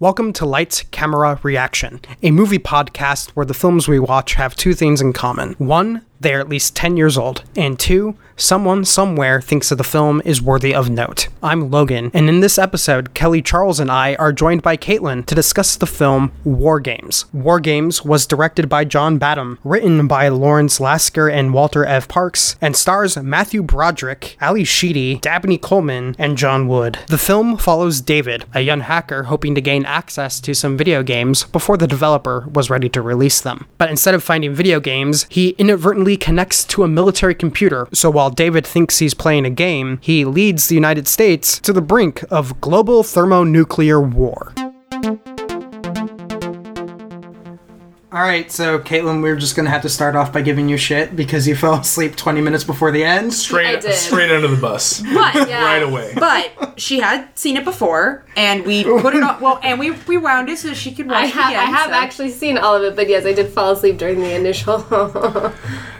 Welcome to Lights Camera Reaction, a movie podcast where the films we watch have two things in common. One, they are at least 10 years old, and two, someone somewhere thinks that the film is worthy of note. I'm Logan, and in this episode, Kelly Charles and I are joined by Caitlin to discuss the film WarGames. War Games was directed by John Badham, written by Lawrence Lasker and Walter F. Parkes, and stars Matthew Broderick, Ally Sheedy, Dabney Coleman, and John Wood. The film follows David, a young hacker hoping to gain access to some video games before the developer was ready to release them. But instead of finding video games, he inadvertently connects to a military computer, so while David thinks he's playing a game, he leads the United States to the brink of global thermonuclear war. All right, so Caitlin, we're just gonna have to start off by giving you shit because you fell asleep 20 minutes before the end. I straight did. straight under the bus But yeah. right away. But she had seen it before, and we put it on. Well, and we we wound it so she could watch I it have again. I have so- actually seen all of it, but yes, I did fall asleep during the initial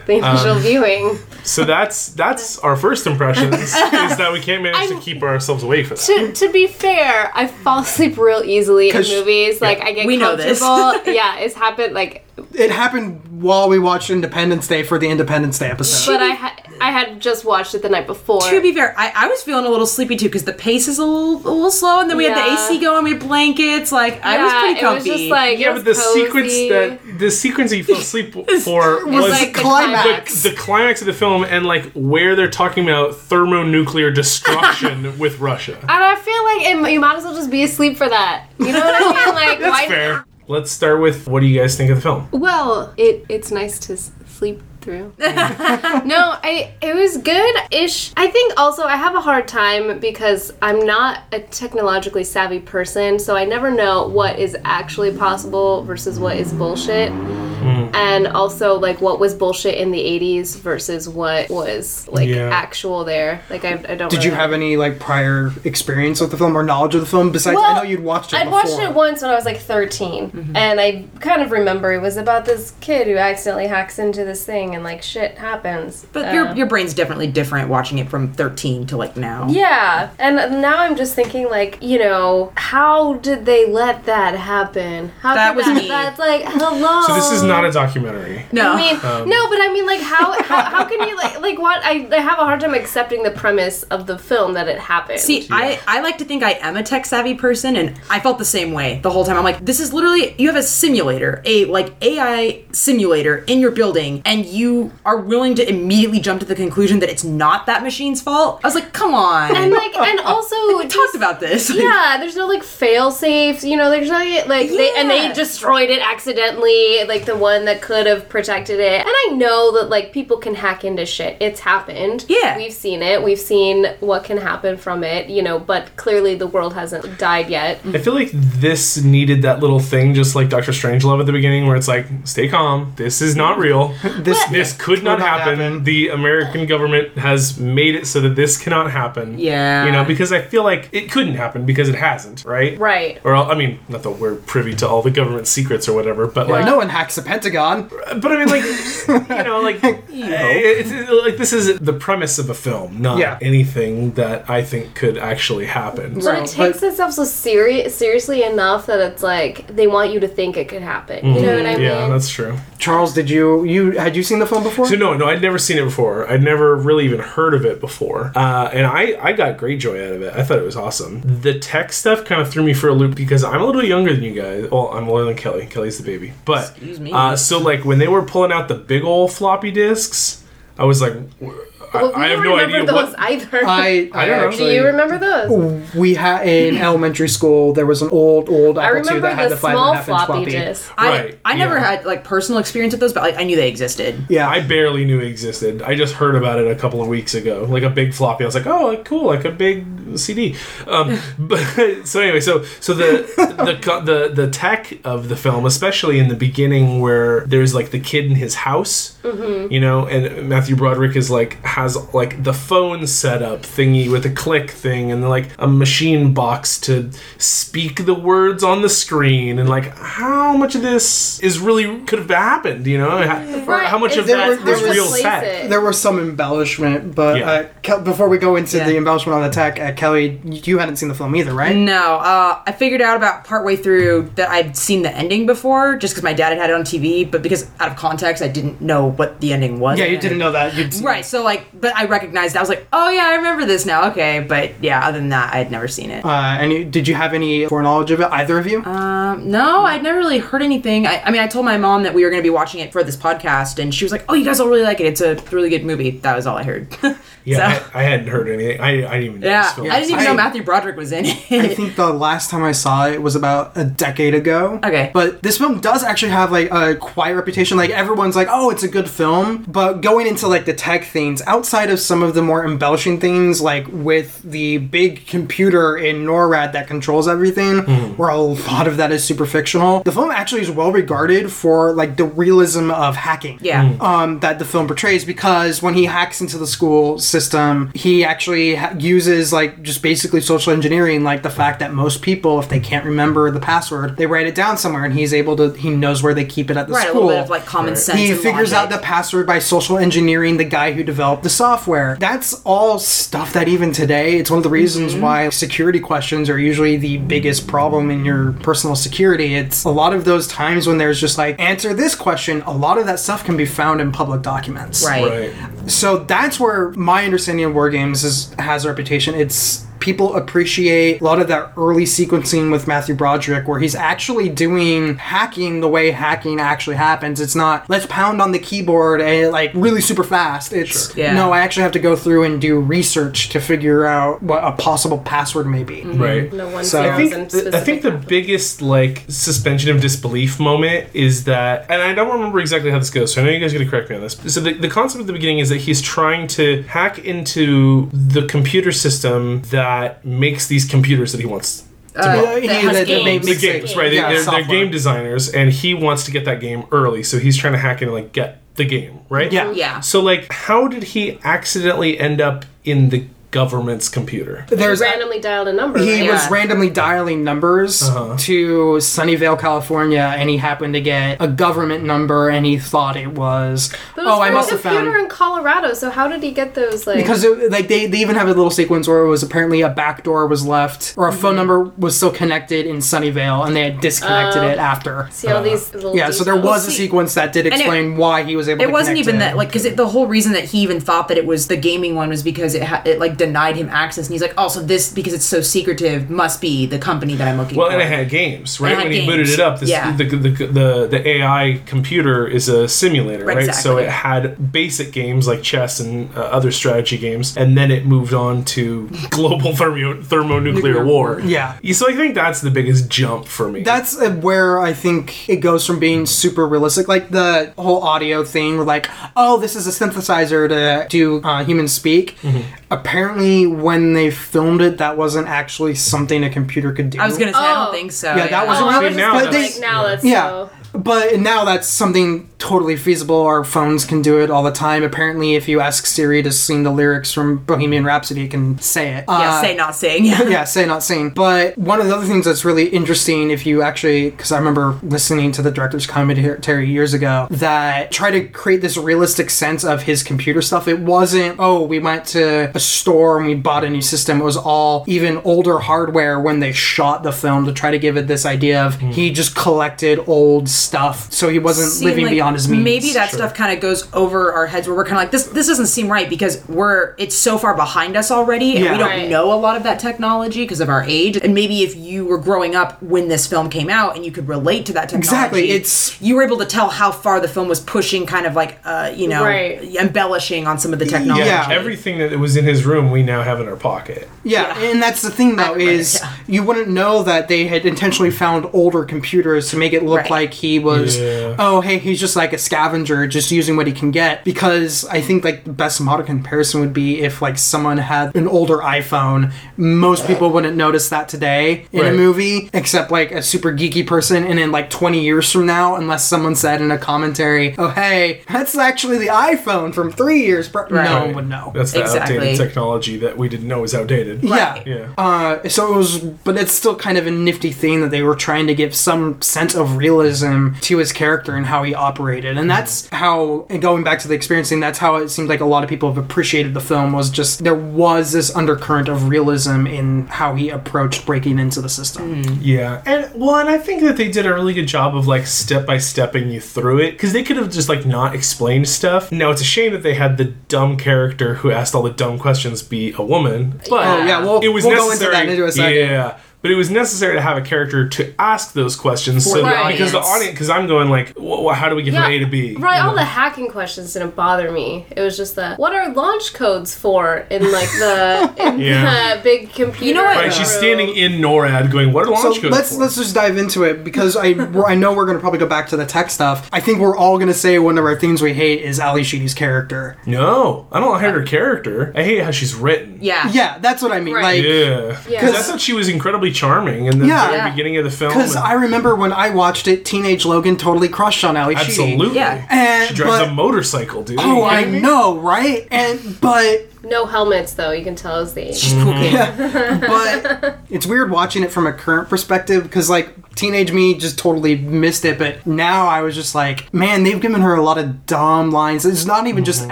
the initial Um, viewing. So that's that's our first impressions is that we can't manage to I'm- keep ourselves awake for that. To, to be fair, I fall asleep real easily in movies. Like I get We know this. comfortable. yeah, it's happened. Like, It happened while we watched Independence Day for the Independence Day episode. but I had I had just watched it the night before. To be fair, I, I was feeling a little sleepy too because the pace is a little a little slow, and then we had the AC going, we had blankets. Like I was Yeah, pretty it was just like Yeah, it but the cozy. sequence that the sequence that you fell asleep for was, was like the climax. the climax of the film and like where they're talking about thermonuclear destruction with Russia. And I feel like it, you might as well just be asleep for that. You know what I mean? Like, That's why? fair. Let's start with what do you guys think of the film? Well, it it's nice to sleep through. no, I it was good ish. I think also I have a hard time because I'm not a technologically savvy person, so I never know what is actually possible versus what is bullshit. Hmm. And also like what was bullshit in the 80s versus what was like Yeah. actual there. Like I, I don't know. Did you have any like prior experience with the film or knowledge of the film besides I know you'd watched it I'd before. watched it once when I was like 13, mm-hmm. and I kind of remember it was about this kid who accidentally hacks into this thing and like shit happens. but Uh, your your brain's definitely different watching it from 13 to like now. yeah, and now I'm just thinking like, you know, how did they let that happen? How That did was that, me. That's like hello. So this is not a documentary. No. I mean, Um, no, but I mean, like, how, how how can you like like what? I, I have a hard time accepting the premise of the film that it happened. See, I, I like to think I am a tech savvy person, and I felt the same way the whole time. I'm like, this is literally you have a simulator, a like AI simulator in your building, and you are willing to immediately jump to the conclusion that it's not that machine's fault. I was like, come on. and like, and also we talked about this. Yeah, there's no like fail safes, you know, there's no like they and they destroyed it accidentally, like the one that could have protected it. And I know that like people can hack into shit. It's happened. Yeah. We've seen it. We've seen what can happen from it, you know, but clearly the world hasn't died yet. I feel like this needed that little thing, just like Doctor Strangelove at the beginning, where it's like, "Stay calm. This is not real. this This could not not happen. happen. The American government has made it so that this cannot happen. Yeah. you know, because I feel like it couldn't happen because it hasn't, right? Right. Or I mean, not that we're privy to all the government secrets or whatever, but like, no one hacks the Pentagon. but I mean, like, you know, like, it's, it's- like this is the premise of a film, not Yeah. anything that I think could actually happen. But Right, it takes itself so seri- seriously enough that it's like they want you to think it could happen. You mm-hmm. know what I mean? Yeah, that's true. Charles, did you you had you seen the film before? So no, no, I'd never seen it before. I'd never really even heard of it before, uh, and I, I got great joy out of it. I thought it was awesome. The tech stuff kind of threw me for a loop because I'm a little younger than you guys. Well, I'm older than Kelly. Kelly's the baby, but Excuse me. Uh, so like when they were pulling out the big old floppy disks, I was like, I, Well, we I have don't no remember idea those what. either. I I, I don't know. actually Do you remember those? we had in elementary school there was an old old I Apple II remember that had the the five and small a half inch floppy floppy. disk. I, Right, I never yeah. had like personal experience with those, but like, I knew they existed. Yeah, I barely knew existed. I just heard about it a couple of weeks ago, like a big floppy. I was like, "Oh, like, cool, like a big CD." Um, but so anyway, so so the the the the tech of the film, especially in the beginning, where there's like the kid in his house, you know, and Matthew Matthew Broderick is like has like the phone setup thingy with a click thing and like a machine box to speak the words on the screen and like how much of this is really could have happened, you know? How, or how much of It's- that it's hard real place tech? There was some embellishment, but Yeah. uh, Kel- before we go into Yeah. the embellishment on the tech, uh, Kelly, you hadn't seen the film either, right? No, uh, I figured out about partway through that I'd seen the ending before, just because my dad had had it on TV. But because out of context, I didn't know what the ending was. Yeah, you didn't know that. You'd Right. So like, but I recognized. I was like, oh yeah, I remember this now. Okay, but yeah, other than that, I had never seen it. Uh, and you, did you have any foreknowledge of it, either of you? Um, no, I'd never really heard anything. I, I mean, I told my mom that we were going to be watching it for this podcast, and she was like, "Oh, you guys will really like it. It's a really good movie." That was all I heard. Yeah, So- I, I hadn't heard anything. I, I didn't even know yeah, this. I didn't even I- know Matthew Broderick was in it. I think the last time I saw it was about a decade ago. Okay. But this film does actually have like a quiet reputation. Like everyone's like, oh, it's a good film. But going into like the tech things, outside of some of the more embellishing things, like with the big computer in NORAD that controls everything, where a lot of that is super fictional, the film actually is well regarded for like the realism of hacking yeah. um, that the film portrays because when he hacks into the school system, he actually ha- uses like just basically social engineering, like the fact that most people, if they can't remember the password, they write it down somewhere, and he's able to. He knows where they keep it at the school. Right, a little bit of like common sense. he and figures out the password by social engineering the guy who developed the software. That's all stuff that even today, it's one of the reasons Mm-hmm. why security questions are usually the biggest problem in your personal security. It's a lot of those times when there's just like, answer this question, a lot of that stuff can be found in public documents. Right. Right. So that's where my understanding of war games is, has a reputation. It's people appreciate a lot of that early sequencing with Matthew Broderick, where he's actually doing hacking the way hacking actually happens. It's not let's pound on the keyboard and like really super fast. It's Yeah. no, I actually have to go through and do research to figure out what a possible password may be. Mm-hmm. Right. No one So- I think I think the specific biggest like suspension of disbelief moment is that, and I don't remember exactly how this goes, so I know you guys are gonna correct me on this. So the, the concept at the beginning is that he's trying to hack into the computer system that makes these computers that he wants. Uh, Yeah, he- that- that games. The games, right? yeah, they, are they're game designers, and he wants to get that game early, so he's trying to hack in and like get the game, right? Yeah. Yeah. So like, how did he accidentally end up in the government's computer? There's randomly dialed a number. He right? was Yeah. randomly dialing numbers Uh-huh. to Sunnyvale, California, and he happened to get a government number, and he thought it was. But it was oh, I must have found computer in Colorado. So how did he get those? Like because it, like they, they even have a little sequence where it was apparently a back door was left or a phone Mm-hmm. number was still connected in Sunnyvale, and they had disconnected Oh. it after. see all these little Yeah, so there was a sequence that did it- explain why he was able. It to wasn't even to that, like, because the whole reason that he even thought that it was the gaming one was because it ha- it like denied him access, and he's like, oh, so this because it's so secretive must be the company that I'm looking Well, for. and it had games, right? had when he booted it up, this, Yeah. the, the, the the AI computer is a simulator, Right, right? So it had basic games like chess and uh, other strategy games, and then it moved on to global thermo- thermonuclear war. Yeah. So I think that's the biggest jump for me. That's uh, where I think it goes from being super realistic, like the whole audio thing, where like, oh, this is a synthesizer to do uh, human speak. Mm-hmm. Apparently, when they filmed it, that wasn't actually something a computer could do. I was gonna say, I Oh. don't think so. Yeah, that wasn't Oh, I really- was now just but that's- thinking, like now that's yeah. so. But now that's something totally feasible. Our phones can do it all the time. Apparently, if you ask Siri to sing the lyrics from Bohemian Rhapsody, it can say it. Yeah, Uh, say not saying. Yeah. yeah, say not seen. But one of the other things that's really interesting, if you actually, because I remember listening to the director's commentary years ago, that try to create this realistic sense of his computer stuff. It wasn't, oh, we went to a store and we bought a new system. It was all even older hardware when they shot the film to try to give it this idea of he just collected old stuff, so he wasn't See, living like, beyond his means. Maybe that stuff kind of goes over our heads where we're kind of like this. This doesn't seem right because we're it's so far behind us already, and Yeah. we don't Right. know a lot of that technology because of our age. And maybe if you were growing up when this film came out and you could relate to that technology, Exactly, it's- you were able to tell how far the film was pushing, kind of like uh, you know, Right. embellishing on some of the technology. yeah, Yeah. everything that was in his room, we now have in our pocket. Yeah, Yeah. and that's the thing though Right, is yeah. you wouldn't know that they had intentionally found older computers to make it look Right. like he was Yeah. oh hey he's just like a scavenger, just using what he can get. Because I think like the best modern comparison would be if like someone had an older iPhone. Most people wouldn't notice that today in a movie, except like a super geeky person. And in like 20 years from now, unless someone said in a commentary, "Oh hey, that's actually the iPhone from three years," pro-" no one would know. That's the Exactly. outdated technology that we didn't know was outdated. Yeah. Yeah. Uh, so it was, but it's still kind of a nifty thing that they were trying to give some sense of realism to his character and how he operated, and that's how. And going back to the experience thing, that's how it seemed like a lot of people have appreciated the film. Was just there was this undercurrent of realism in how he approached breaking into the system. Hmm. Yeah, and well, and I think that they did a really good job of like step by stepping you through it because they could have just like not explained stuff. Now it's a shame that they had the dumb character who asked all the dumb questions be a woman, but Oh yeah, well, it was we'll go into necessary. that into a second. Yeah. But it was necessary to have a character to ask those questions, so the that, because the audience. audience, because I'm going like, wh- wh- how do we get from A to B? Right, You all know? the hacking questions didn't bother me. It was just the what are launch codes for in like the in Yeah. the big computer. You know what? Right, she's standing in NORAD, going, "What are launch So codes let's for?" let's just dive into it because I I know we're gonna probably go back to the tech stuff. I think we're all gonna say one of our things we hate is Ally Sheedy's character. no, I don't hate her character. I hate how she's written. Yeah. Yeah, that's what I mean. Right. Like, Yeah, Yeah. because I thought she was incredibly charming in the Yeah. very Yeah. beginning of the film. Because I remember when I watched it, teenage Logan totally crushed on Ally Sheedy. absolutely, Yeah. And- she drives but- a motorcycle, dude. Oh, I know, right? And but No helmets though. You can tell it's the mm-hmm. age. but it's weird watching it from a current perspective because like teenage me just totally missed it. But now I was just like, man, they've given her a lot of dumb lines. It's not even just mm-hmm.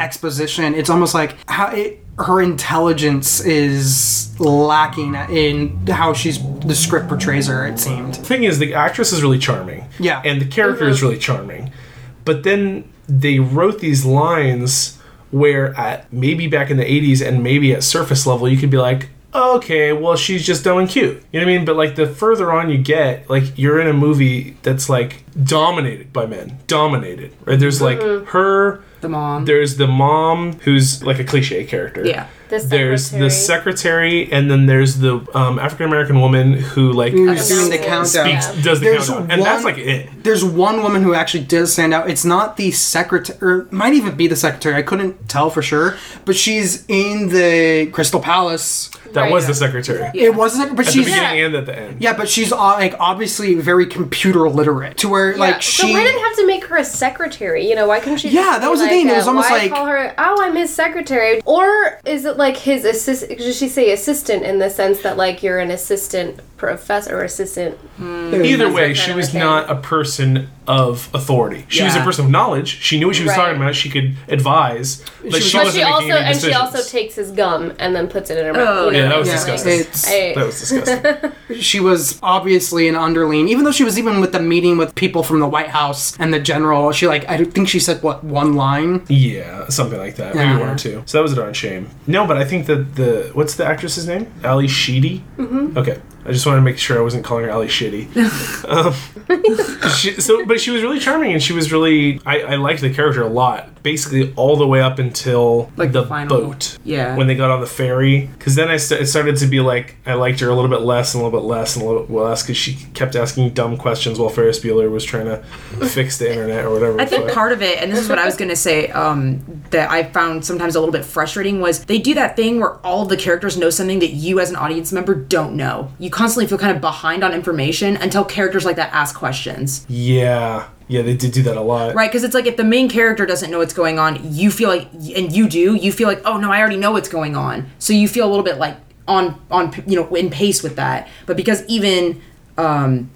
exposition. It's almost like how it. Her intelligence is lacking in how she's the script portrays her. It seemed. The thing is, the actress is really charming. Yeah. and the character is mm-hmm. really charming, but then they wrote these lines where at maybe back in the 80s and maybe at surface level you could be like okay well she's just dumb and cute you know what i mean but like the further on you get like you're in a movie that's like dominated by men dominated right there's like mm-hmm. her The mom. there's the mom who's like a cliche character Yeah. The there's the secretary. secretary and then there's the um, african american woman who like Who's doing the Announces. countdown? speaks does the There's countdown and that's like it There's one woman who actually does stand out. It's not the secretary, or it might even be the secretary. I couldn't tell for sure, but she's in the Crystal Palace. that Right. was the secretary It wasn't, but at the she's beginning and at the end yeah, but she's uh, like obviously very computer literate to where Yeah, like she. so why did they have to make her a secretary? You know, why couldn't she? Yeah, just that was the like, thing. It was almost why like- call her. Oh, I'm his secretary. Or is it like his assistant? Did she say assistant in the sense that like you're an assistant professor or assistant? Either way, she was not a person of authority. She was a person of knowledge. She knew what she was Right. talking about. She could advise, but was- she But wasn't she also making any and she also takes his gum and then puts it in her mouth. Oh. Yeah, that was Yeah, disgusting. it's- I- that was disgusting. she was obviously an underling, even though she was even with the meeting with people from the White House and the general. She like I think she said what one line. yeah, something like that. Maybe one or two. So that was a darn shame. No, but I think that the what's the actress's name? Ally Sheedy. Mm-hmm. Okay. I just wanted to make sure I wasn't calling her Ali Shitty. um, she, so, but she was really charming, and she was really. I, I liked the character a lot. Basically, all the way up until Like the the boat. yeah. When they got on the ferry, because then I st- it started to be like I liked her a little bit less and a little bit less and a little bit less because she kept asking dumb questions while Ferris Bueller was trying to fix the internet or whatever. I think part of it, and this is what I was going to say, um, that I found sometimes a little bit frustrating was they do that thing where all the characters know something that you as an audience member don't know. You constantly feel kind of behind on information until characters like that ask questions, Yeah, yeah, they did do that a lot. right? Because it's like if the main character doesn't know what's going on, you feel like, and you do, you feel like, oh no, I already know what's going on. So you feel a little bit like on on you know in pace with that. But because even um,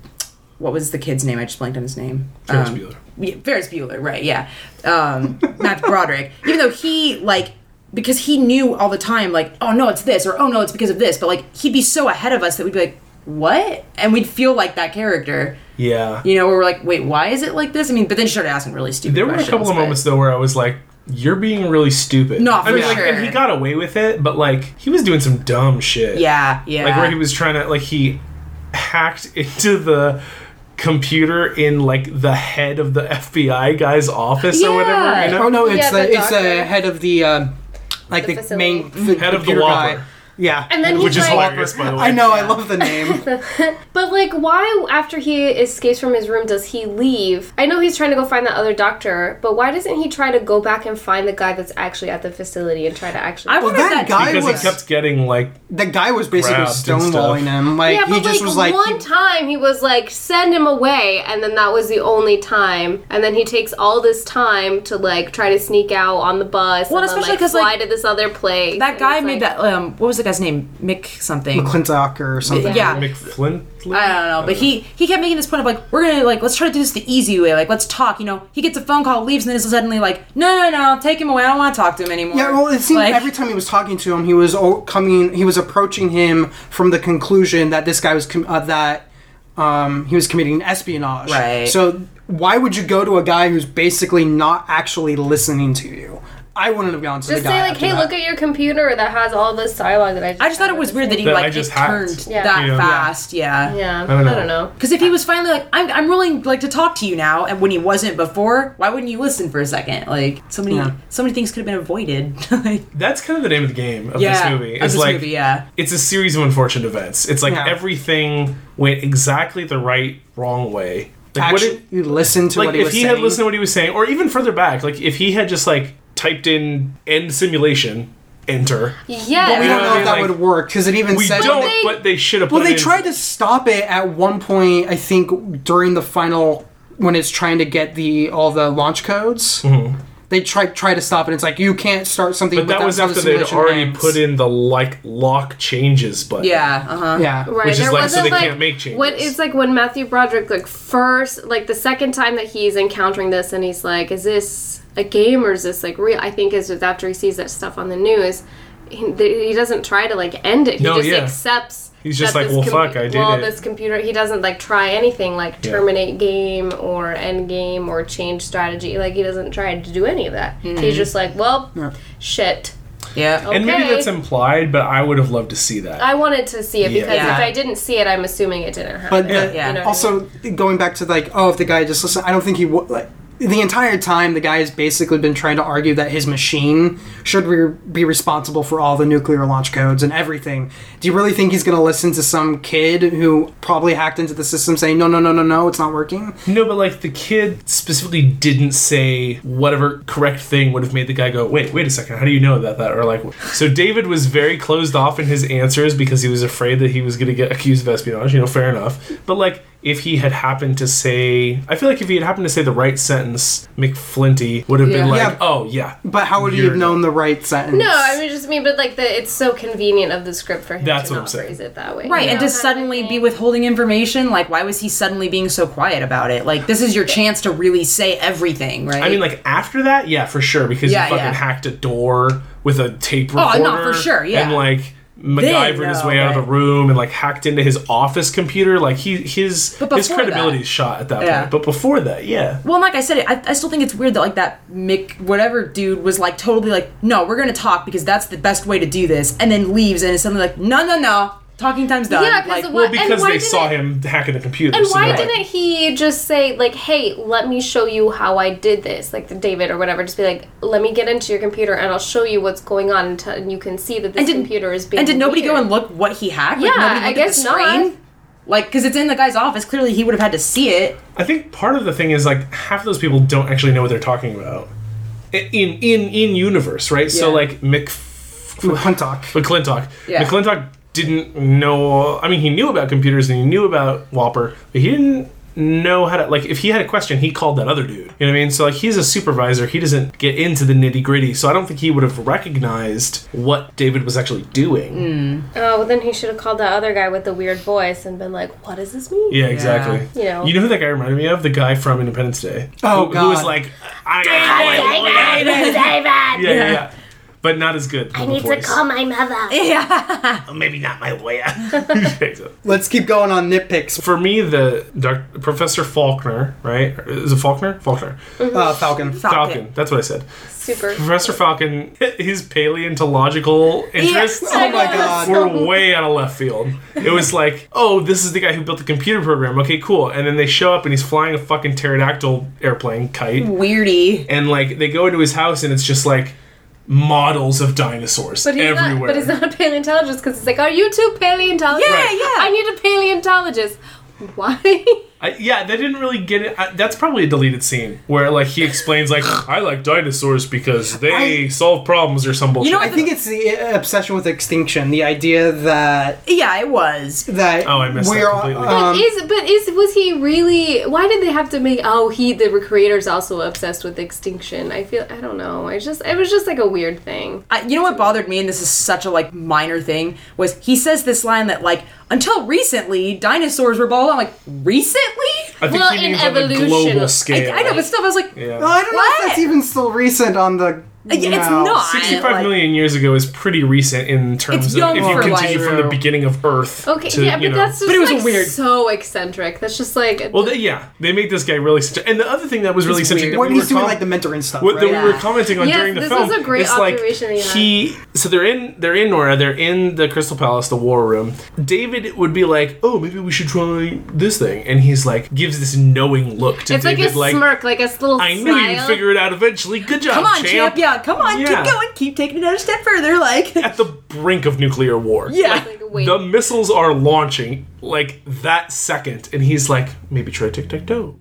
what was the kid's name? I just blanked on his name. Ferris Um, Bueller. yeah, Ferris Bueller, right? Yeah, um, Matt Broderick. Even though he like because he knew all the time, like, oh no, it's this, or oh no, it's because of this. But like he'd be so ahead of us that we'd be like, what? And we'd feel like that character, Yeah. you know, where we're like, wait, why is it like this? I mean, but then she started asking really stupid. There were a questions, couple of but- moments though where I was like, "You're being really stupid." No, I for mean, like, sure. and he got away with it, but like he was doing some dumb shit. Yeah, yeah. Like where he was trying to like he hacked into the computer in like the head of the FBI guy's office or whatever. Yeah. You know? Oh no, it's Yeah, the, the it's the head of the um, like The the, main f- Head of the computer WOPR. Yeah. And then Which he's is like, hilarious, by the way. I know, I love the name. But like, why after he escapes from his room does he leave? I know he's trying to go find that other doctor, but why doesn't he try to go back and find the guy that's actually at the facility and try to actually? I Well, wonder if that that guy Because was he kept getting like the guy was basically Grabbed and stonewalling him. Like yeah, he but just like, was like one he- time he was like, send him away, and then that was the only time. And then he takes all this time to like try to sneak out on the bus. Well, and then, especially like, 'cause, fly like, to this other place. that and guy it's made like- that. Um, what was the guy's name? Mick something. McClintock or something. Yeah. McFlint. I don't know, but he he kept making this point of like we're gonna like let's try to do this the easy way, like let's talk. You know, he gets a phone call, leaves, and then is suddenly like, no, no, no, take him away. I don't want to talk to him anymore. Yeah, well, it seemed Like- every time he was talking to him, he was coming, he was approaching him from the conclusion that this guy was com- uh, that um, he was committing espionage. Right. So why would you go to a guy who's basically not actually listening to you? I wouldn't have gone to Just the guy. Just say like, after hey, that. look at your computer that has all this dialogue that I. Just I just thought it was weird that he That I like just it turned Yeah. that Yeah. fast. Yeah. Yeah, I don't don't know. know. Because if he was finally like, I'm, I'm willing like to talk to you now, and when he wasn't before, why wouldn't you listen for a second? Like so many, Yeah. so many things could have been avoided. Like, That's kind of the name of the game of yeah, this movie. of It's this like movie, yeah. it's a series of unfortunate events. It's like Yeah. everything went exactly the right wrong way. Like what Actually, it, you listen to like what he if was he saying. had listened to what he was saying, or even further back, like if he had just like typed in end simulation, enter. Yeah, but we don't know if that mean? would work because it even said We said. don't, they- but they should have. well, put they it in- tried to stop it at one point. I think during the final when it's trying to get the all the launch codes. They tried try to stop it. It's like you can't start something. Mm-hmm. But that without was how the after they'd simulation already ends. put in the like lock changes button. Yeah, uh huh. Yeah. Right, Which is there like, so wasn't they like can't make changes. When it's like when Matthew Broderick like first like the second time that he's encountering this and he's like, is this a game or is this like real? I think is after he sees that stuff on the news, he, he doesn't try to like end it. He No, just yeah. accepts. He's just like, this "Well, fuck, I did well, it." this computer. He doesn't like try anything like Yeah. terminate game or end game or change strategy. Like he doesn't try to do any of that. Mm-hmm. He's just like, well, Yeah. shit. Yeah. And maybe that's implied, but I would have loved to see that. I wanted to see it because Yeah. if I didn't see it, I'm assuming it didn't happen. But Yeah. You know what I also going back to like, oh, if the guy just listen, I don't think he would. Like, the entire time, the guy has basically been trying to argue that his machine should re- be responsible for all the nuclear launch codes and everything. Do you really think he's going to listen to some kid who probably hacked into the system saying, no, no, no, no, no, it's not working? No, but like the kid specifically didn't say whatever correct thing would have made the guy go, wait, wait a second, how do you know that that or like so David was very closed off in his answers because he was afraid that he was gonna get accused of espionage, you know, fair enough. But like if he had happened to say I feel like if he had happened to say the right sentence, McFlinty would have been like, Yeah. Oh yeah. But how would he You're have known the right sentence? No, I mean just mean, but like the it's so convenient of the script for him That's to what not I'm saying. phrase it that way, Right, you and know, to suddenly be withholding information, like why was he suddenly being so quiet about it? Like this is your chance to really say everything, right? I mean like after that, yeah, for sure, because Yeah, he fucking yeah. hacked a door with a tape Oh, recorder. no, for sure, yeah. And like MacGyvered his no, way out of the room and like hacked into his office computer. Like he his his credibility that- is shot at that Yeah. point. But before that, yeah. Well, like I said, I, I still think it's weird that like that Mick whatever dude was like totally like, no, we're gonna talk because that's the best way to do this, and then leaves and is suddenly like, no, no, no, talking time's done. Yeah, 'cause like, the Well, because they saw him hacking the computer. And so why they're like- didn't he just say like, "Hey, let me show you how I did this," like the David or whatever? Just be like, "Let me get into your computer and I'll show you what's going on, and, t- and you can see that this And did- computer is being." and did nobody go and look what he hacked? Yeah, like, nobody I guess not. Like, because it's in the guy's office. Clearly, he would have had to see it. I think part of the thing is like half of those people don't actually know what they're talking about. In in in universe, right? So like Mick Ooh, Huntock. McClintock. Yeah. McClintock didn't know. I mean, he knew about computers and he knew about WOPR, but he didn't know how to like. If he had a question, he called that other dude. You know what I mean? So like, he's a supervisor. He doesn't get into the nitty gritty. So I don't think he would have recognized what David was actually doing. Hmm. Oh, well, then he should have called that other guy with the weird voice and been like, "What does this mean?" Yeah, exactly. You know. You know who that guy reminded me of? The guy from Independence Day. Oh, who, Who was like, I am David, David. yeah, yeah, yeah. But not as good. I need to call my mother. Yeah. Maybe not my lawyer. Let's keep going on nitpicks. For me, the doc, Professor Faulkner, right? Is it Faulkner? Faulkner. Uh, Falken. Falken. That's what I said. Super. Professor Falken, his paleontological interests Oh my god. were way out of left field. It was like, oh, this is the guy who built the computer program. Okay, cool. And then they show up and he's flying a fucking pterodactyl airplane kite. Weirdy. And like they go into his house and it's just like models of dinosaurs But he's everywhere. not. But he's not a paleontologist because it's like, are you two paleontologists? Yeah, Right. yeah. I need a paleontologist. Why? I, yeah, they didn't really get it. I, that's probably a deleted scene where like he explains like I like dinosaurs because they I- solve problems or some bullshit. You know I think it's the obsession with extinction, the idea that Yeah, it was. that Oh, I missed that we're completely. um, is but is was he really? Why did they have to make? Oh, he the creator's also obsessed with extinction. I feel I don't know. I just it was just like a weird thing. I, you know what bothered me, and this is such a like minor thing, was he says this line that like until recently dinosaurs were bald. I'm like recently. I think Well, he in means on the evolution, global I- scale. I, I know, but still, I was like, yeah. Well, I don't know if that's even still recent on the. Uh, yeah, it's know, not. Sixty-five million like- years ago is pretty recent in terms It's of if you continue like- from the beginning of Earth. Okay, to, yeah, you but know. that's just But it was like weird- so eccentric. That's just like Well, they, yeah, they made this guy really. St- and the other thing that was really It's eccentric weird. that When we he's were doing com- like the mentoring stuff, what right? that we were commenting on Yes, during the this film. is a great it's like observation you had. he, so they're in they're in NORAD, they're in the Crystal Palace, the War Room. David would be like, "Oh, maybe we should try this thing," and he's like, gives this knowing look to it's like David, a smirk, like a little I knew you'd figure it out eventually. Good job, come on, champ. champ. Yeah, come on, Yeah. keep going, keep taking it out a step further. Like, At the brink of nuclear war. yeah. Like, wait. The missiles are launching like that second, and he's like, maybe try tic tac toe.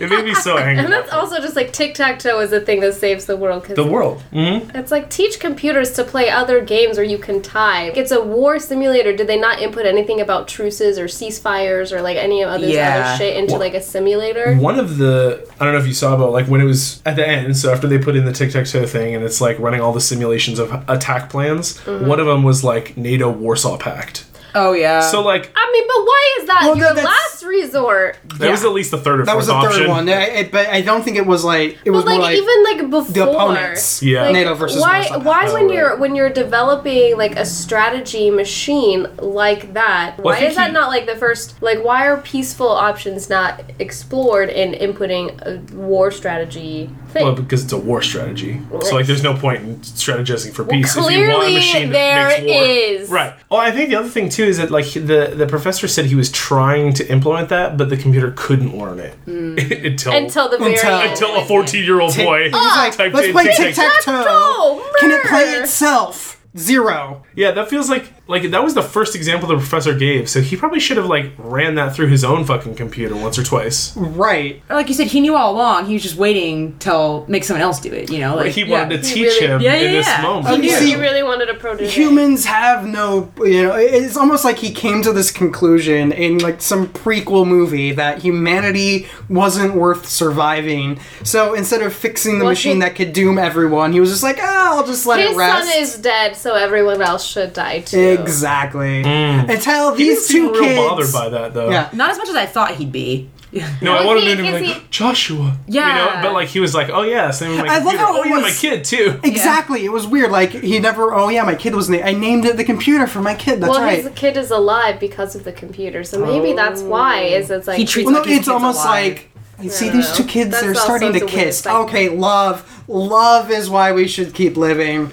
it made me so angry. and that's also just like tic tac toe is the thing that saves the world because the world. hmm it's like teach computers to play other games where you can tie. It's a war simulator. Did they not input anything about truces or ceasefires or like any of this Yeah. other shit into Well- like a simulator? One of the I don't know if you saw about like when it was at the end. So after they put in the tic tac toe thing, and it's like running all the simulations of attack plans. Mm-hmm. One of them was like NATO Warsaw Pact. Oh yeah. So like I mean, but why is that Well, your that's- last resort? that was at least the third or That fourth was the option. third one, I- it- but I don't think it was like it was But like, more like even like before the opponents. Yeah. like, NATO versus why Warsaw why Pact. when Oh, you're when you're developing like a strategy machine like that Well, why think is that he- not like the first like why are peaceful options not explored in inputting a war strategy thing Well, because it's a war strategy. So like, there's no point in strategizing for peace if you want a clearly machine there that makes war. is. Right. Well, I think the other thing too is that like the the professor said he was trying to implement that, but the computer couldn't learn it hmm. until until the very Until- end. until a 14 year old boy He's like, typed let's in play tic-tac- tic tac toe. Toe, Can it play itself? Zero. Yeah, that feels like like that was the first example the professor gave. So he probably should have like ran that through his own fucking computer once or twice. Right. Like you said, he knew all along. He was just waiting till make someone else do it. You know, like he wanted yeah. to teach really- him Yeah, in yeah, this yeah. moment. He, see- he really wanted a protege Humans have no, you know, it's almost like he came to this conclusion in like some prequel movie that humanity wasn't worth surviving. So instead of fixing the Well, machine he- that could doom everyone, he was just like, ah, I'll just let it rest. His son is dead so everyone else should die too Exactly. Mm. Until He these didn't seem two real bothered by that though. Yeah. Not as much as I thought he'd be. No, I Well, wanted he- him to be like he- Joshua. Yeah. You know, but like he was like, oh yeah, same with my I love how oh it yeah, my kid too. Exactly. It was weird. Like he never. Oh yeah, my kid was. Na- I named it the computer for my kid. That's well, right. his kid is alive because of the computer, so maybe that's why. Oh. Is it's like He treats Well, no, like his it's kid's almost alive. like you see these two kids. That's they're starting to sorts of weird kiss. Okay, love. Love is why we should keep living.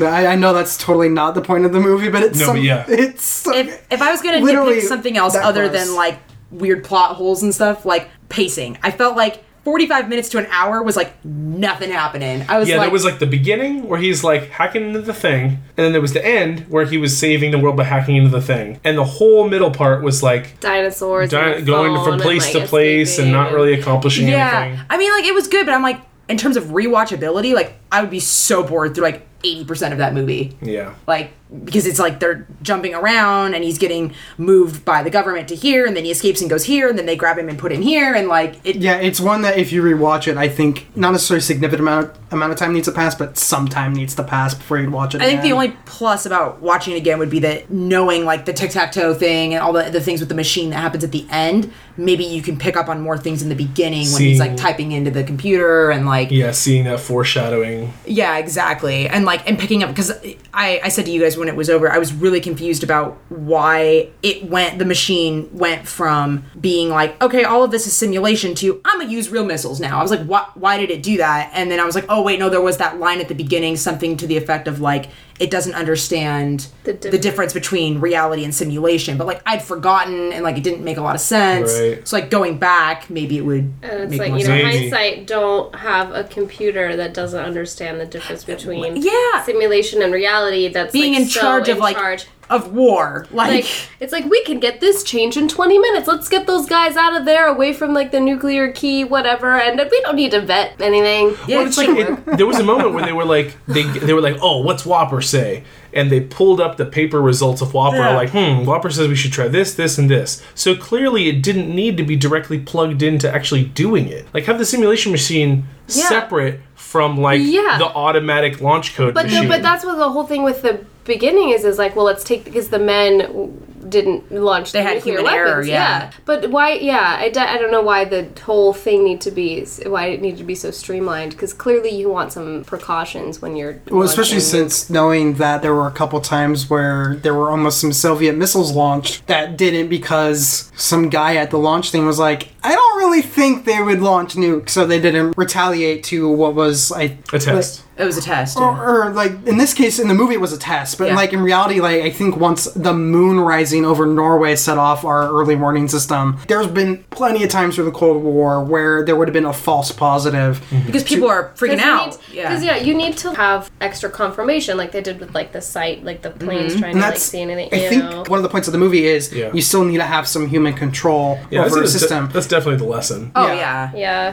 I, I know that's totally not the point of the movie, but it's No, some, but yeah. it's so- if if I was gonna Literally nitpick something else other close. than like weird plot holes and stuff, like pacing, I felt like 45 minutes to an hour was like nothing happening. I was Yeah, like, there was like the beginning where he's like hacking into the thing, and then there was the end where he was saving the world by hacking into the thing, and the whole middle part was like dinosaurs di- and going phone from and, place like, to place and not really accomplishing yeah. anything. I mean, like it was good, but I'm like, in terms of rewatchability, like I would be so bored through like 80% of that movie. Yeah. like because it's like they're jumping around and he's getting moved by the government to here and then he escapes and goes here and then they grab him and put him here and like it yeah, it's one that if you rewatch it, I think not necessarily a significant amount amount of time needs to pass, but some time needs to pass before you watch it. I think the only plus about watching it again would be that knowing like the tic tac toe thing and all the, the things with the machine that happens at the end. Maybe you can pick up on more things in the beginning when he's like typing into the computer and like Yeah, seeing that foreshadowing. Yeah, exactly. And like and picking up because I I said to you guys when it was over, I was really confused about why it went the machine went from being like, okay, all of this is simulation to I'm gonna use real missiles now. I was like, why why did it do that? And then I was like, oh wait, no, there was that line at the beginning, something to the effect of like it doesn't understand The the, difference between reality and simulation. But like I'd forgotten and like it didn't make a lot of sense. Right. So like going back, maybe it would And it's make like, more you know, sense. Maybe. hindsight, don't have a computer that doesn't understand the difference between Yeah. simulation and reality that's Being like, in so charge of like charge. Of war. Like, like it's like we can get this change in 20 minutes let's get those guys out of there away from like the nuclear key whatever and we don't need to vet anything Yeah, Well, it's like it, there was a moment when they were like they they were like, oh, what's WOPR say? And they pulled up the paper results of WOPR. Yeah. Like, hmm, WOPR says we should try this, this, and this. So clearly, it didn't need to be directly plugged into actually doing it. Like, have the simulation machine Yeah. separate from like Yeah. the automatic launch code but machine. the, but that's what the whole thing with the beginning is is like well let's take because the men didn't launch They the had nuclear human error, weapons. yeah. but why yeah I, d- I don't know why the whole thing need to be why it needed to be so streamlined because clearly you want some precautions when you're Well, especially since knowing that there were a couple times where there were almost some Soviet missiles launched that didn't because some guy at the launch thing was like, I don't really think they would launch nukes, so they didn't retaliate to what was I a test. It was a test. Or, yeah. or like in this case, in the movie, it was a test, but Yeah. like in reality, like I think once the moon rising over Norway set off our early warning system, there's been plenty of times through the Cold War where there would have been a false positive. because people are freaking out. Because yeah. yeah. you need to have extra confirmation, like they did with like the site, like the planes Mm-hmm. trying And to like see anything. I you think, know. one of the points of the movie is Yeah. you still need to have some human control Yeah, over a that's, system. that's definitely the lesson. Oh yeah. yeah. yeah.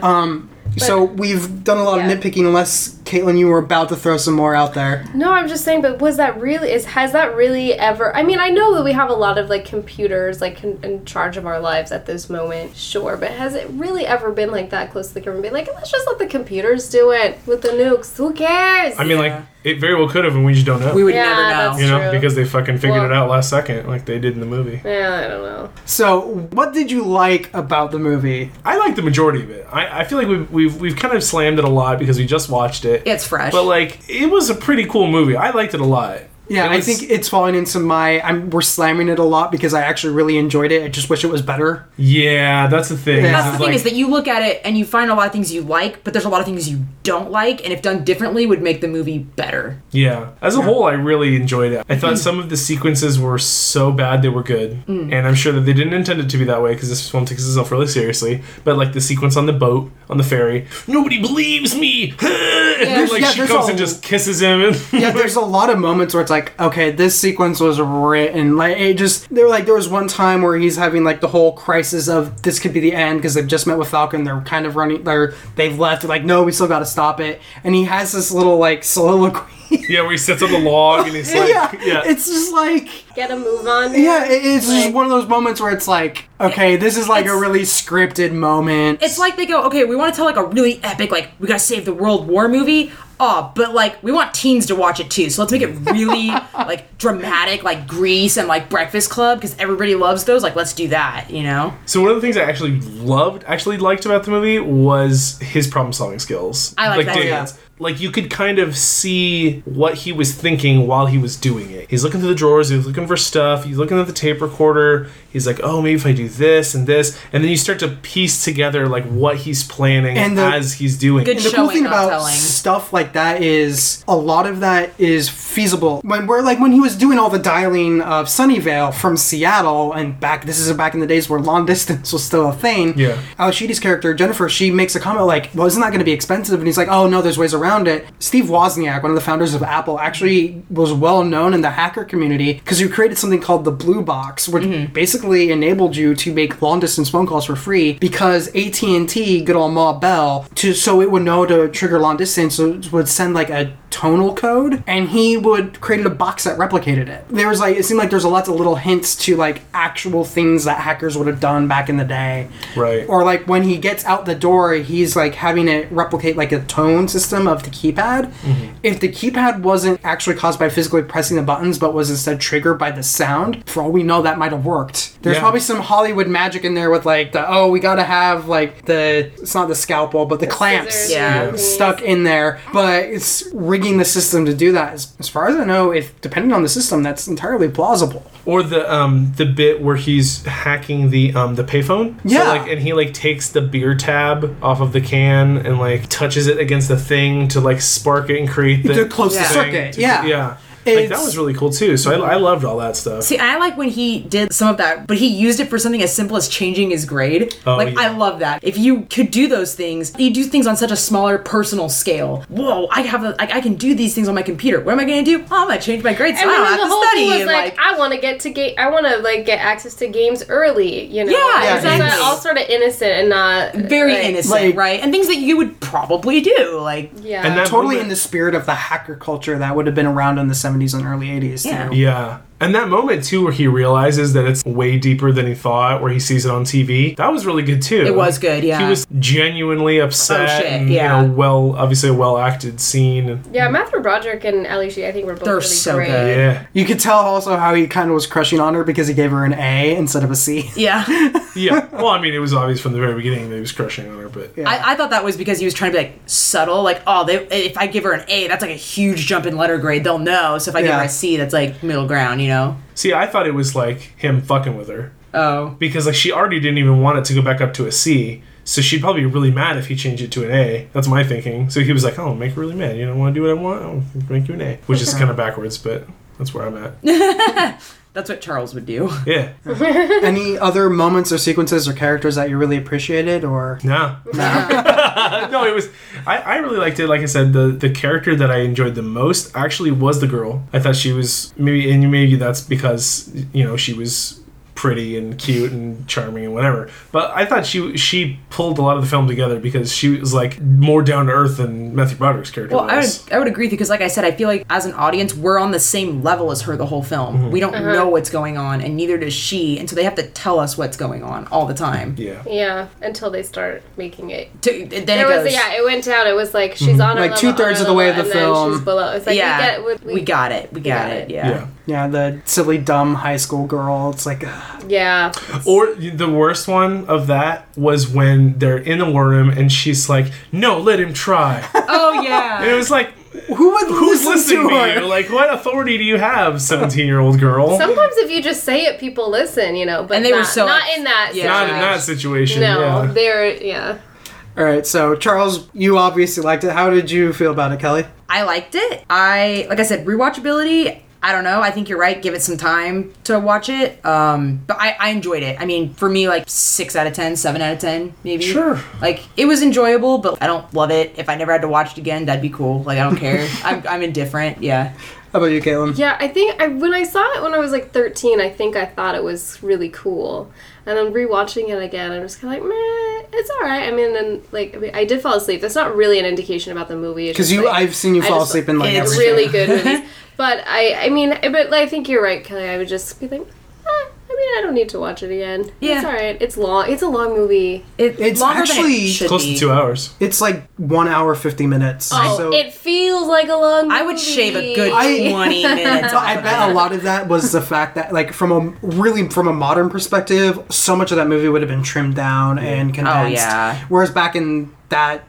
So we've done a lot yeah. of nitpicking, unless Caitlin, you were about to throw some more out there. no, I'm just saying. But was that really? Is has that really ever? I mean, I know that we have a lot of like computers like in, in charge of our lives at this moment. Sure, but has it really ever been like that close to the government? Be like, let's just let the computers do it with the nukes. Who cares? I mean, like it very well could have, and we just don't know. We would Yeah, never know. that's- you know, true. because they fucking figured Well- it out last second, like they did in the movie. yeah, I don't know. So, what did you like about the movie? I like the majority of it. I, I feel like we've, we've we've kind of slammed it a lot because we just watched it. It's fresh. But like, it was a pretty cool movie. I liked it a lot. Yeah, It I think it's falling into my. I'm we're slamming it a lot because I actually really enjoyed it. I just wish it was better. Yeah, that's the thing. Yeah. That's the thing like- is that you look at it and you find a lot of things you like, but there's a lot of things you don't like, and if done differently, would make the movie better. Yeah. As a whole, I really enjoyed it. I thought some of the sequences were so bad they were good. Mm. And I'm sure that they didn't intend it to be that way because this film takes itself really seriously. But like the sequence on the boat, on the ferry, nobody believes me! and then like Yeah, she comes a- and just kisses him. And yeah, there's a lot of moments where it's like, okay, this sequence was written like it just. There like there was one time where he's having like the whole crisis of this could be the end because they've just met with Falken. They're kind of running. They're they've left. They're like, no, we still got to stop it. And he has this little like soliloquy. yeah, where he sits on the log and he's like, yeah, yeah. it's just like. Get a move on. Yeah, it- it's just one of those moments where it's like, okay, this is like a really scripted moment. It's like they go, okay, we want to tell like a really epic, like we gotta save the World War movie. Oh, but like we want teens to watch it too, so let's make it really like dramatic, like Grease and like Breakfast Club, because everybody loves those. Like, let's do that, you know? So one of the things I actually loved, actually liked about the movie was his problem solving skills. I like that, Dan's. yeah. Like you could kind of see what he was thinking while he was doing it. He's looking through the drawers, he's looking for stuff, he's looking at the tape recorder, he's like, oh, maybe if I do this and this, and then you start to piece together like what he's planning And the- as he's doing Good it. And the cool thing about telling. stuff like that is a lot of that is feasible. When we're like when he was doing all the dialing of Sunnyvale from Seattle and back, this is back in the days where long distance was still a thing. Yeah. Alex Sheedy's character Jennifer, she makes a comment like, "Well, isn't that going to be expensive?" And he's like, "Oh no, there's ways around it." Steve Wozniak, one of the founders of Apple, actually was well known in the hacker community because he created something called the Blue Box, which Mm-hmm. basically enabled you to make long distance phone calls for free because AT and T, good old Ma Bell, to so it would know to trigger long distance, so it would send like a tonal code, and he would created a box that replicated it. There was like it seemed like there's a lots of little hints to like actual things that hackers would have done back in the day. Right. Or like when he gets out the door, he's like having it replicate like a tone system of the keypad. Mm-hmm. If the keypad wasn't actually caused by physically pressing the buttons, but was instead triggered by the sound, for all we know, that might have worked. There's Yeah. probably some Hollywood magic in there with like the oh, we gotta have like the it's not the scalpel, but the, clamps Yeah. stuck in there. But it's rigging the system to do that. As, as far as I know, if depending on the system, that's entirely plausible. Or the um the bit where he's hacking the um the payphone. Yeah. So like and he like takes the beer tab off of the can and like touches it against the thing to like spark it and create the To close the circuit, to- yeah. Yeah. Like that was really cool too. So I, I loved all that stuff. See, I like when he did some of that, but he used it for something as simple as changing his grade. Oh, like, yeah. I love that. If you could do those things, you do things on such a smaller personal scale. Whoa, I have a, I, I can do these things on my computer. What am I going to do? Oh, I'm going to change my grades so And ah, I don't have the to whole study. thing was and, like, I want to get to game. I want to like get access to games early. You know, Yeah, It's just, exactly. all sort of innocent and not very like, innocent, like- right? And things that you would probably do, like Yeah, And that- totally moment- in the spirit of the hacker culture that would have been around in the 70s and early 80s Yeah. too. Yeah. And that moment too where he realizes that it's way deeper than he thought, where he sees it on TV, that was really good too. It was good, yeah. He was genuinely upset. Oh, shit, and, yeah. You know, well, obviously a well acted scene. yeah. Matthew Broderick and Ally Sheedy, I think were both They're really so great. good. Yeah. You could tell also how he kind of was crushing on her because he gave her an A instead of a C. yeah. Yeah. well, I mean, it was obvious from the very beginning that he was crushing on her, but I, I thought that was because he was trying to be like subtle, like oh, they, if I give her an A, that's like a huge jump in letter grade. They'll know. So if I give her a C, that's like middle ground, you know? See, I thought it was like him fucking with her Oh, because like she already didn't even want it to go back up to a C. So she'd probably be really mad if he changed it to an A. That's my thinking. So he was like, "Oh, make her really mad. You don't want to do what I want. I'll make you an A," which is kind of backwards, but that's where I'm at. that's what Charles would do. Yeah. Any other moments or sequences or characters that you really appreciated or No. no, no, it was. I, I really liked it. Like I said, the the character that I enjoyed the most actually was the girl. I thought she was maybe, and maybe that's because you know she was pretty and cute and charming and whatever. But I thought she she pulled a lot of the film together because she was like more down to earth than Matthew Broderick's character Well, I would, I would agree because, like I said, I feel like as an audience, we're on the same level as her the whole film. Mm-hmm. We don't know what's going on, and neither does she, and so they have to tell us what's going on all the time. yeah. Yeah, until they start making it. To, then There it was goes, yeah, it went down. It was like she's on her Like two-thirds of her the way of the and then film. She's below. It's like yeah, we get we, we got it, we got, got it, it. yeah. Yeah. yeah, the silly dumb high school girl. It's like ugh. Yeah. Or the worst one of that was when they're in the war room and she's like, "No, let him try." Oh and yeah. it was like, who would Who's listen listening to to her? you? Like, what authority do you have, seventeen-year-old girl? Sometimes if you just say it, people listen. You know, but And they were not, so, not in that. yeah. Not in that situation. No, yeah. they're yeah. All right, so Charles, you obviously liked it. How did you feel about it, Kelly? I liked it. I like I said, rewatchability. I don't know. I think you're right. Give it some time to watch it. Um, but I, I enjoyed it. I mean, for me, like six out of ten, seven out of ten, maybe. Sure. Like it was enjoyable, but I don't love it. If I never had to watch it again, that'd be cool. Like I don't care. I'm, I'm indifferent. Yeah. How about you, Caitlin? Yeah, I think I, when I saw it when I was like 13, I think I thought it was really cool. And I'm rewatching it again, I'm just kind of like, meh, it's all right. I mean, and like, I, mean, I did fall asleep. That's not really an indication about the movie. Because you, like, I've seen you I fall just- asleep in like it's every really good movies. But I, I mean, but I think you're right, Kelly. I would just be like, mean, I don't need to watch it again. Yeah. it's all right. It's long. It's a long movie. It, It's longer than actually it should Close be. to two hours. It's like one hour fifty minutes. Oh, so it feels like a long. Movie. I would shave a good I- 20 minutes. I bet it. a lot of that was the fact that, like, from a really from a modern perspective, so much of that movie would have been trimmed down and oh, condensed. Oh yeah. Whereas back in that,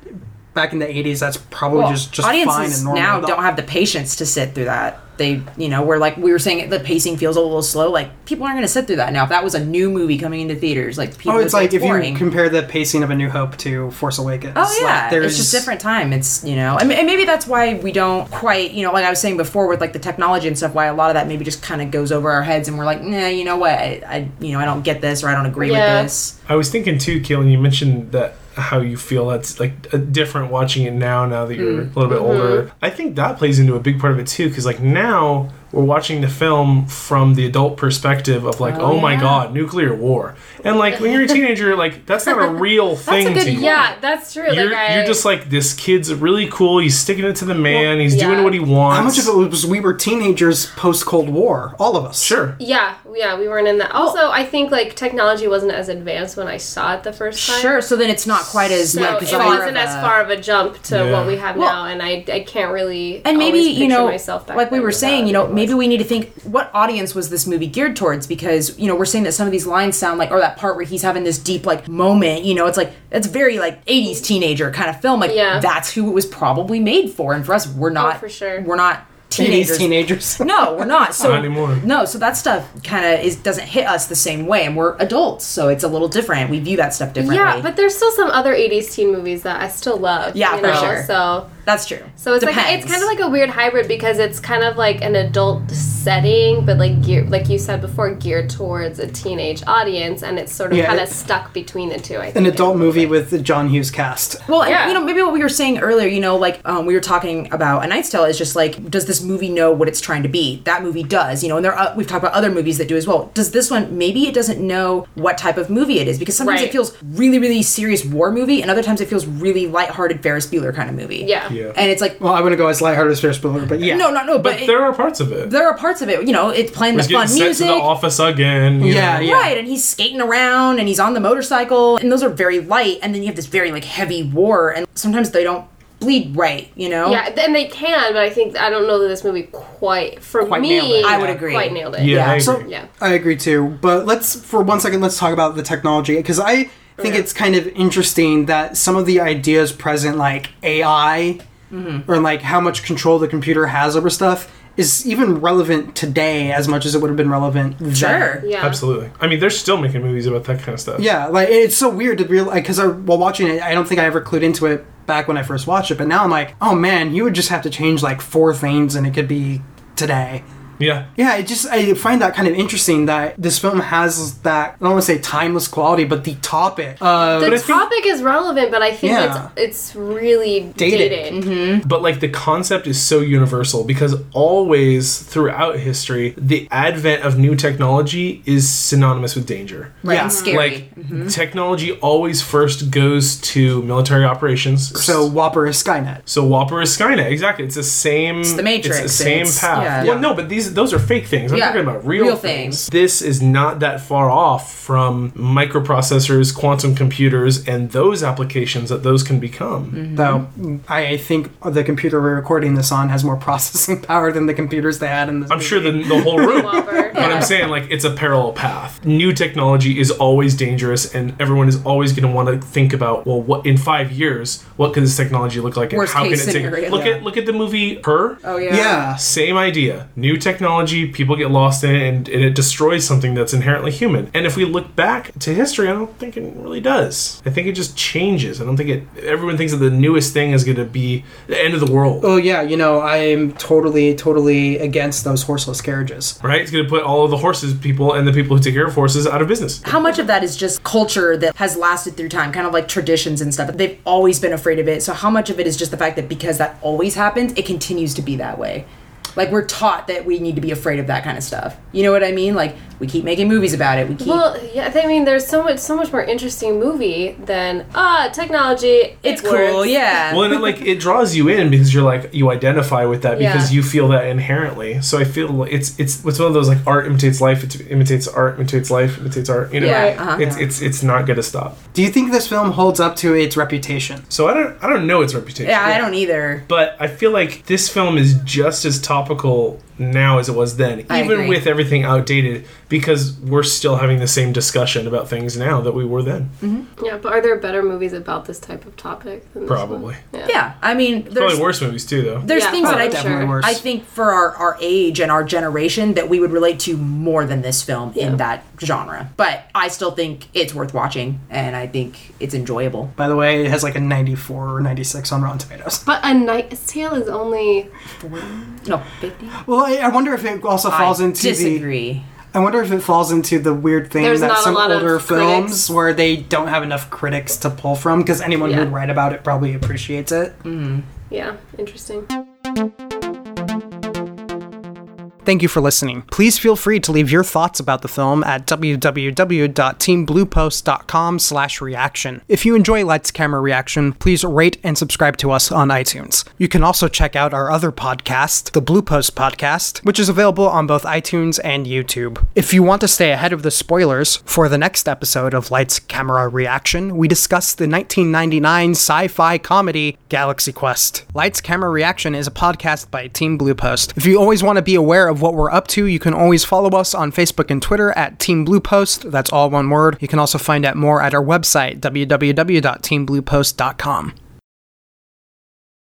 back in the '80s, that's probably Well, just just fine and normal. now don't have the patience to sit through that. They, you know, we're like we were saying, the pacing feels a little slow. Like people aren't going to sit through that now. If that was a new movie coming into theaters, like people Oh, it's say like if boring. you compare the pacing of A New Hope to Force Awakens. Oh like, yeah, there's it's just different time. It's you know, and and maybe that's why we don't quite, you know, like I was saying before with like the technology and stuff. Why a lot of that maybe just kind of goes over our heads, and we're like, nah, you know what, I, I you know, I don't get this or I don't agree Yeah. with this. I was thinking too, Kaylin. You mentioned that how you feel that's like a different watching it now. Now that you're a little bit mm-hmm. older, mm-hmm. I think that plays into a big part of it too. Because like now we're watching the film from the adult perspective of like, Oh, oh, my yeah. god, nuclear war, and like when you're a teenager, like that's not a real thing good to you. Yeah, that's true. You're, like I, you're just like this kid's really cool. He's sticking it to the man. he's yeah. doing what he wants. how much of it was we were teenagers post Cold War, all of us. Sure. Yeah, yeah, we weren't in that. Oh. Also, I think like technology wasn't as advanced when I saw it the first time. Sure. So then it's not quite as So like it wasn't as far of a jump to Yeah. what we have Well- now, and I, I can't really and maybe you know myself back like we were saying you know It was- maybe we need to think what audience was this movie geared towards because you know we're saying that some of these lines sound like or that part where he's having this deep like moment you know it's like it's very like 80s teenager kind of film like Yeah. that's who it was probably made for and for us we're oh, not for sure. we're not 80s teenagers teenagers. no we're not so Not anymore. no so that stuff kind of is doesn't hit us the same way and we're adults so it's a little different we view that stuff differently yeah, but there's still some other '80s teen movies that I still love. Yeah, you for know? sure. So That's true. So it's like it's kind of like a weird hybrid because it's kind of like an adult setting, but like gear, like you said before, geared towards a teenage audience, and it's sort of Yeah, kind of stuck between the two. I think An adult movie with the John Hughes cast. Well, and, you know, maybe what we were saying earlier, you know, like um, we were talking about A Knight's Tale is just like, does this movie know what it's trying to be? That movie does, you know, and there are, we've talked about other movies that do as well. Does this one, maybe it doesn't know what type of movie it is because sometimes Right. it feels really, really serious war movie, and other times it feels really lighthearted Ferris Bueller kind of movie. yeah. Yeah. And it's like, Well, I wouldn't go as lighthearted as Ferris Bueller, but yeah. no, no, no, but, But it- there are parts of it. there are parts of it, you know, it's playing He's the getting fun sent music. to the office again. Yeah, yeah. Right, and he's skating around and he's on the motorcycle, and those are very light, and then you have this very like heavy war, and sometimes they don't bleed right, you know? Yeah, and they can, but I think I don't know that this movie quite for Quite me. it. I would agree. Quite nailed it. Yeah, Yeah, I So. Yeah. I agree too. But let's for one second let's talk about the technology because I think oh, Okay. it's kind of interesting that some of the ideas present like AI mm-hmm. or like how much control the computer has over stuff is even relevant today as much as it would have been relevant then. Sure. Yeah. Absolutely. I mean, they're still making movies about that kind of stuff. Yeah, like it's so weird to realize because while watching it, I don't think I ever clued into it back when I first watched it. But now I'm like, oh man, you would just have to change like four things and it could be today. Yeah. Yeah, it just I find that kind of interesting that this film has that I don't want to say timeless quality, but the topic. Uh, The I think- topic is relevant, but I think Yeah. it's it's really Dated. dated. But like the concept is so universal because always throughout history, the advent of new technology is synonymous with danger. Right, Yeah. and scary. Like technology always first goes to military operations. so WOPR is Skynet. So WOPR is Skynet. Exactly. It's the same. It's the Matrix. It's the same It's- path. yeah. Well, no, but these those are fake things. I'm Yeah, talking about real, real things. things. This is not that far off from microprocessors, quantum computers, and those applications that those can become. Mm-hmm. Though I, I think the computer we're recording this on has more processing power than the computers they had in this. I'm sure the, the whole room. WOPR. But I'm saying, like, it's a parallel path. New technology is always dangerous, and everyone is always going to want to think about, well, what in five years, what could this technology look like, and Worst how can it case take? Look Yeah. at look at the movie Her. Oh yeah. Yeah. Same idea. New technology, people get lost in it, and, and it destroys something that's inherently human. And if we look back to history, I don't think it really does. I think it just changes. I don't think it. Everyone thinks that the newest thing is going to be the end of the world. Oh yeah, you know I'm totally, totally against those horseless carriages. Right? It's going to put all of the horses people and the people who take care of horses out of business. How much of that is just culture that has lasted through time, kind of like traditions and stuff? They've always been afraid of it. So how much of it is just the fact that because that always happens, it continues to be that way? Like we're taught that we need to be afraid of that kind of stuff. You know what I mean? Like we keep making movies about it. We keep Well, yeah, I mean, there's so much, so much more interesting movie than ah technology. it's it cool, yeah. Well, and it, like it draws you in because you're like you identify with that because Yeah. you feel that inherently. So I feel it's it's it's one of those like art imitates life, it imitates art, imitates life, imitates art. You know, Yeah, uh-huh. it's it's it's not going to stop. Do you think this film holds up to its reputation? So I don't I don't know its reputation. yeah, I don't either. But I feel like this film is just as topical now as it was then, I even agree. with everything outdated, because we're still having the same discussion about things now that we were then. Mm-hmm. Yeah, but are there better movies about this type of topic? Than Probably. one? Yeah. Yeah, I mean, there's Probably worse movies too, though. there's Yeah, things that I Definitely sure. worse. I think for our, our age and our generation that we would relate to more than this film Yeah. in that genre. But I still think it's worth watching and I think it's enjoyable. By the way, it has like a 94 or 96 on Rotten Tomatoes. But A Knight's Tale is only 40? No, 50? Well, I, I wonder if it also falls I into the. disagree. I wonder if it falls into the weird thing There's that some older films critics. where they don't have enough critics to pull from because anyone Yeah. who'd write about it probably appreciates it. yeah interesting. Thank you for listening. Please feel free to leave your thoughts about the film at www.teambluepost.com slash reaction. If you enjoy Lights Camera Reaction, please rate and subscribe to us on iTunes. You can also check out our other podcast, the Blue Post Podcast, which is available on both iTunes and YouTube. If you want to stay ahead of the spoilers, for the next episode of Lights Camera Reaction, we discuss the 1999 sci-fi comedy Galaxy Quest. Lights Camera Reaction is a podcast by Team Blue Post. If you always want to be aware of what we're up to, you can always follow us on Facebook and Twitter at Team Blue Post. That's all one word. You can also find out more at our website, www.teambluepost.com.